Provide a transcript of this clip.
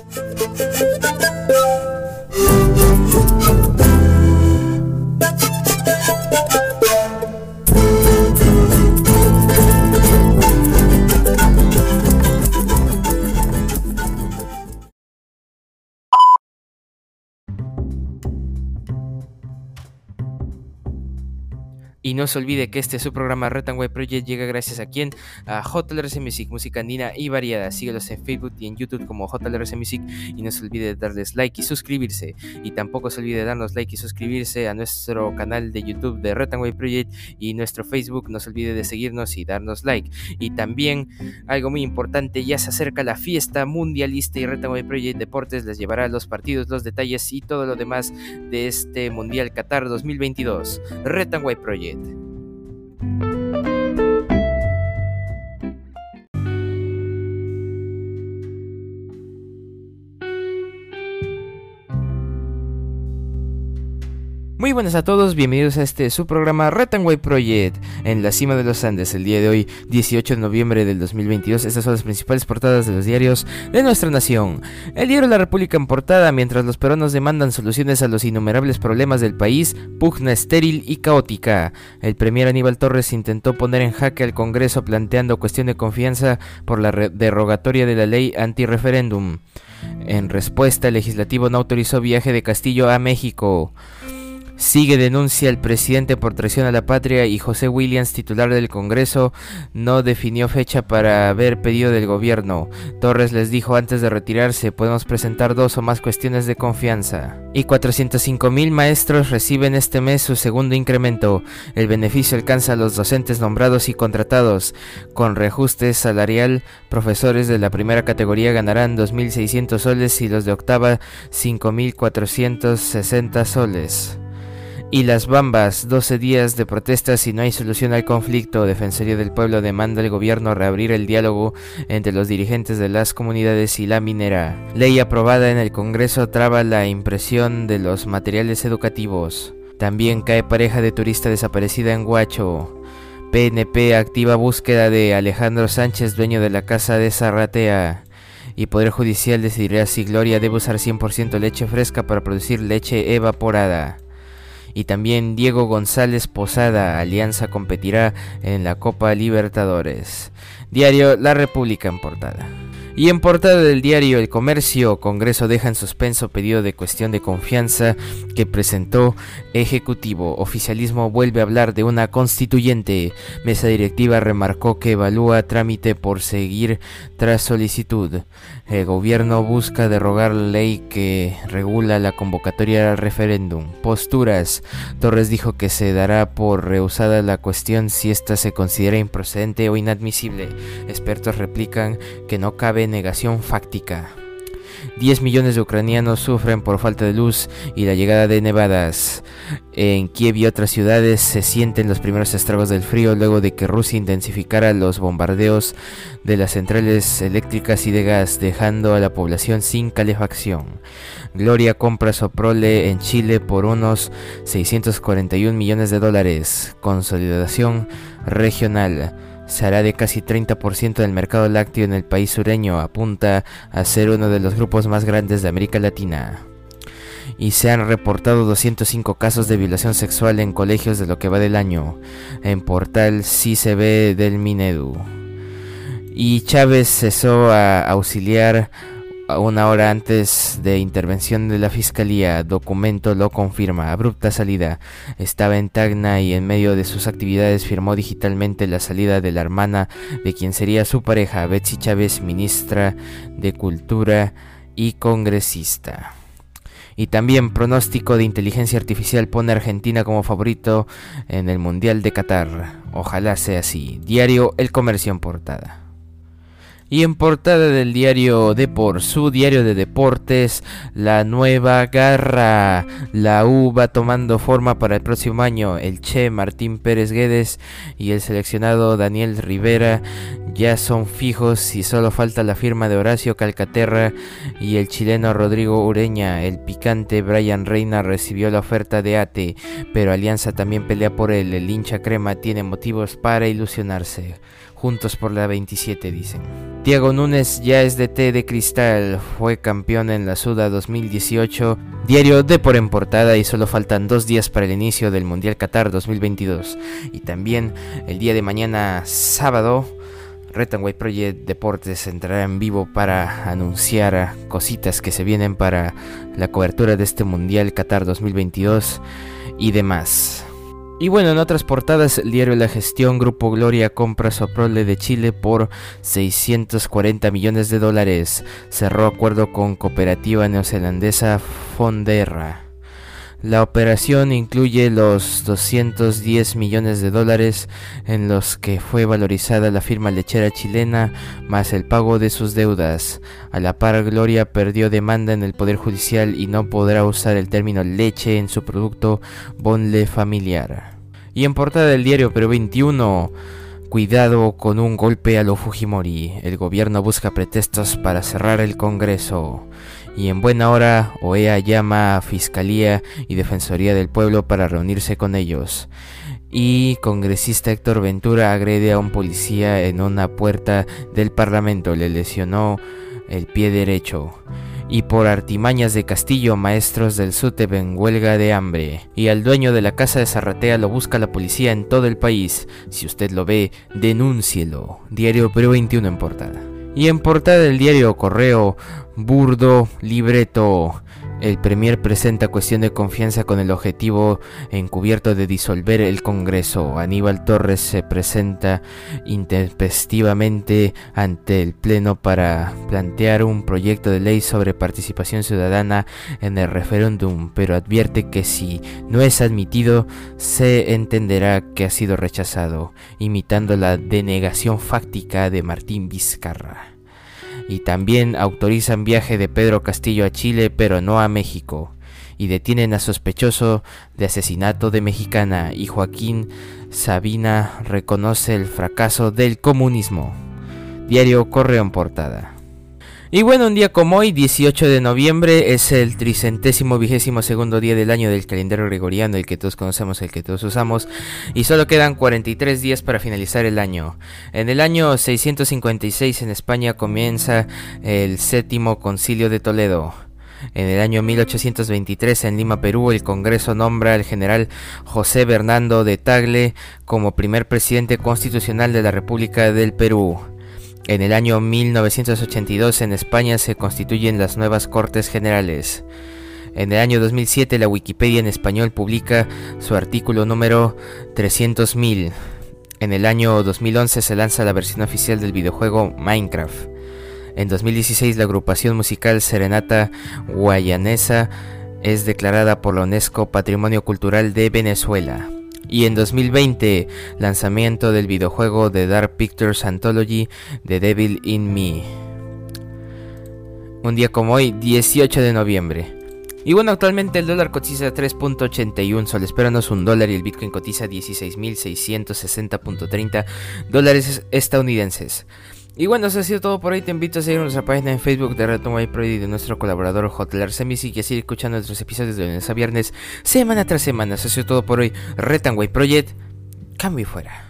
Thank you. Y no se olvide que este su programa Retanway Project llega gracias a quien? A JLRC Music, música andina y variada. Síguelos en Facebook y en YouTube como JLRC Music y no se olvide de darles like y suscribirse. Y tampoco se olvide de darnos like y suscribirse a nuestro canal de YouTube de Retanway Project y nuestro Facebook. No se olvide de seguirnos y darnos like. Y también algo muy importante, ya se acerca la fiesta mundialista y Retanway Project Deportes les llevará los partidos, los detalles y todo lo demás de este Mundial Qatar 2022. Retanway Project. it. Muy buenas a todos, bienvenidos a este su programa Retanway Project en la cima de los Andes. El día de hoy, 18 de noviembre del 2022, estas son las principales portadas de los diarios de nuestra nación. El diario La República en portada, mientras los peruanos demandan soluciones a los innumerables problemas del país, pugna estéril y caótica. El premier Aníbal Torres intentó poner en jaque al Congreso planteando cuestión de confianza por la derogatoria de la ley anti-referéndum. En respuesta, el legislativo no autorizó viaje de Castillo a México. Sigue denuncia el presidente por traición a la patria y José Williams, titular del Congreso, no definió fecha para haber pedido del gobierno. Torres les dijo antes de retirarse, podemos presentar dos o más cuestiones de confianza. Y 405 mil maestros reciben este mes su segundo incremento. El beneficio alcanza a los docentes nombrados y contratados. Con reajuste salarial, profesores de la primera categoría ganarán 2.600 soles y los de octava 5.460 soles. Y las Bambas, 12 días de protestas y no hay solución al conflicto. Defensoría del Pueblo demanda al gobierno reabrir el diálogo entre los dirigentes de las comunidades y la minera. Ley aprobada en el Congreso traba la impresión de los materiales educativos. También cae pareja de turista desaparecida en Huacho. PNP activa búsqueda de Alejandro Sánchez, dueño de la casa de Zarratea. Y Poder Judicial decidirá si Gloria debe usar 100% leche fresca para producir leche evaporada y también Diego González Posada, Alianza competirá en la Copa Libertadores. Diario La República en portada. Y en portada del diario El Comercio, Congreso deja en suspenso pedido de cuestión de confianza que presentó Ejecutivo. Oficialismo vuelve a hablar de una constituyente. Mesa directiva remarcó que evalúa trámite por seguir tras solicitud. El gobierno busca derogar la ley que regula la convocatoria al referéndum. Posturas. Torres dijo que se dará por rehusada la cuestión si ésta se considera improcedente o inadmisible. Expertos replican que no cabe negación fáctica. 10 millones de ucranianos sufren por falta de luz y la llegada de nevadas. En Kiev y otras ciudades se sienten los primeros estragos del frío luego de que Rusia intensificara los bombardeos de las centrales eléctricas y de gas, dejando a la población sin calefacción. Gloria compra Soprole en Chile por unos 641 millones de dólares. Consolidación regional se hará de casi 30% del mercado lácteo en el país sureño, apunta a ser uno de los grupos más grandes de América Latina. Y se han reportado 205 casos de violación sexual en colegios de lo que va del año, en portal ve del Minedu. Y Chávez cesó a auxiliar una hora antes de intervención de la fiscalía, documento lo confirma. Abrupta salida. Estaba en Tacna y en medio de sus actividades firmó digitalmente la salida de la hermana de quien sería su pareja, Betsy Chávez, ministra de Cultura y congresista. Y también pronóstico de inteligencia artificial pone a Argentina como favorito en el Mundial de Qatar. Ojalá sea así. Diario El Comercio en portada. Y en portada del diario Depor, su diario de deportes, la nueva garra, la U va tomando forma para el próximo año. El Che Martín Pérez Guedes y el seleccionado Daniel Rivera ya son fijos y solo falta la firma de Horacio Calcaterra y el chileno Rodrigo Ureña. El picante Brian Reina recibió la oferta de ATE, pero Alianza también pelea por él. El hincha crema tiene motivos para ilusionarse. Juntos por la 27 dicen. Diego Núñez ya es de T de Cristal, fue campeón en la Suda 2018, diario de por en portada y solo faltan dos días para el inicio del Mundial Qatar 2022. Y también el día de mañana sábado White Project Deportes entrará en vivo para anunciar cositas que se vienen para la cobertura de este Mundial Qatar 2022 y demás. Y bueno, en otras portadas, el diario La Gestión, Grupo Gloria compra Soprole de Chile por 640 millones de dólares. Cerró acuerdo con cooperativa neozelandesa Fonderra. La operación incluye los 210 millones de dólares en los que fue valorizada la firma lechera chilena, más el pago de sus deudas. A la par, Gloria perdió demanda en el Poder Judicial y no podrá usar el término leche en su producto Bonle familiar. Y en portada del diario Perú 21, cuidado con un golpe a lo Fujimori. El gobierno busca pretextos para cerrar el Congreso y en buena hora OEA llama a Fiscalía y Defensoría del Pueblo para reunirse con ellos. Y congresista Héctor Ventura agrede a un policía en una puerta del Parlamento, le lesionó el pie derecho. Y por artimañas de Castillo, maestros del SUTEP en huelga de hambre. Y al dueño de la casa de Zarratea lo busca la policía en todo el país. Si usted lo ve, denúncielo. Diario Perú 21 en portada. Y en portada del diario Correo, burdo libreto. El Premier presenta cuestión de confianza con el objetivo encubierto de disolver el Congreso. Aníbal Torres se presenta intempestivamente ante el Pleno para plantear un proyecto de ley sobre participación ciudadana en el referéndum, pero advierte que si no es admitido, se entenderá que ha sido rechazado, imitando la denegación fáctica de Martín Vizcarra y también autorizan viaje de Pedro Castillo a Chile pero no a México y detienen a sospechoso de asesinato de mexicana y Joaquín Sabina reconoce el fracaso del comunismo. Diario Correo en portada. Y bueno, un día como hoy, 18 de noviembre, es el tricentésimo vigésimo segundo día del año del calendario gregoriano, el que todos conocemos, el que todos usamos, y solo quedan 43 días para finalizar el año. En el año 656 en España comienza el séptimo concilio de Toledo. En el año 1823 en Lima, Perú, el Congreso nombra al general José Bernardo de Tagle como primer presidente constitucional de la República del Perú. En el año 1982 en España se constituyen las nuevas Cortes Generales. En el año 2007 la Wikipedia en español publica su artículo número 300.000. En el año 2011 se lanza la versión oficial del videojuego Minecraft. En 2016 la agrupación musical Serenata Guayanesa es declarada por la UNESCO Patrimonio Cultural de Venezuela. Y en 2020, lanzamiento del videojuego de Dark Pictures Anthology The Devil in Me. Un día como hoy, 18 de noviembre. Y bueno, actualmente el dólar cotiza 3.81 sol, espéranos un dólar y el Bitcoin cotiza 16.660.30 dólares estadounidenses. Y bueno, eso ha sido todo por hoy. Te invito a seguir nuestra página en Facebook de Reto White Project y de nuestro colaborador Hotelar Semisi y a seguir escuchando nuestros episodios de lunes a viernes, semana tras semana. Eso ha sido todo por hoy. Retan Project, cambio fuera.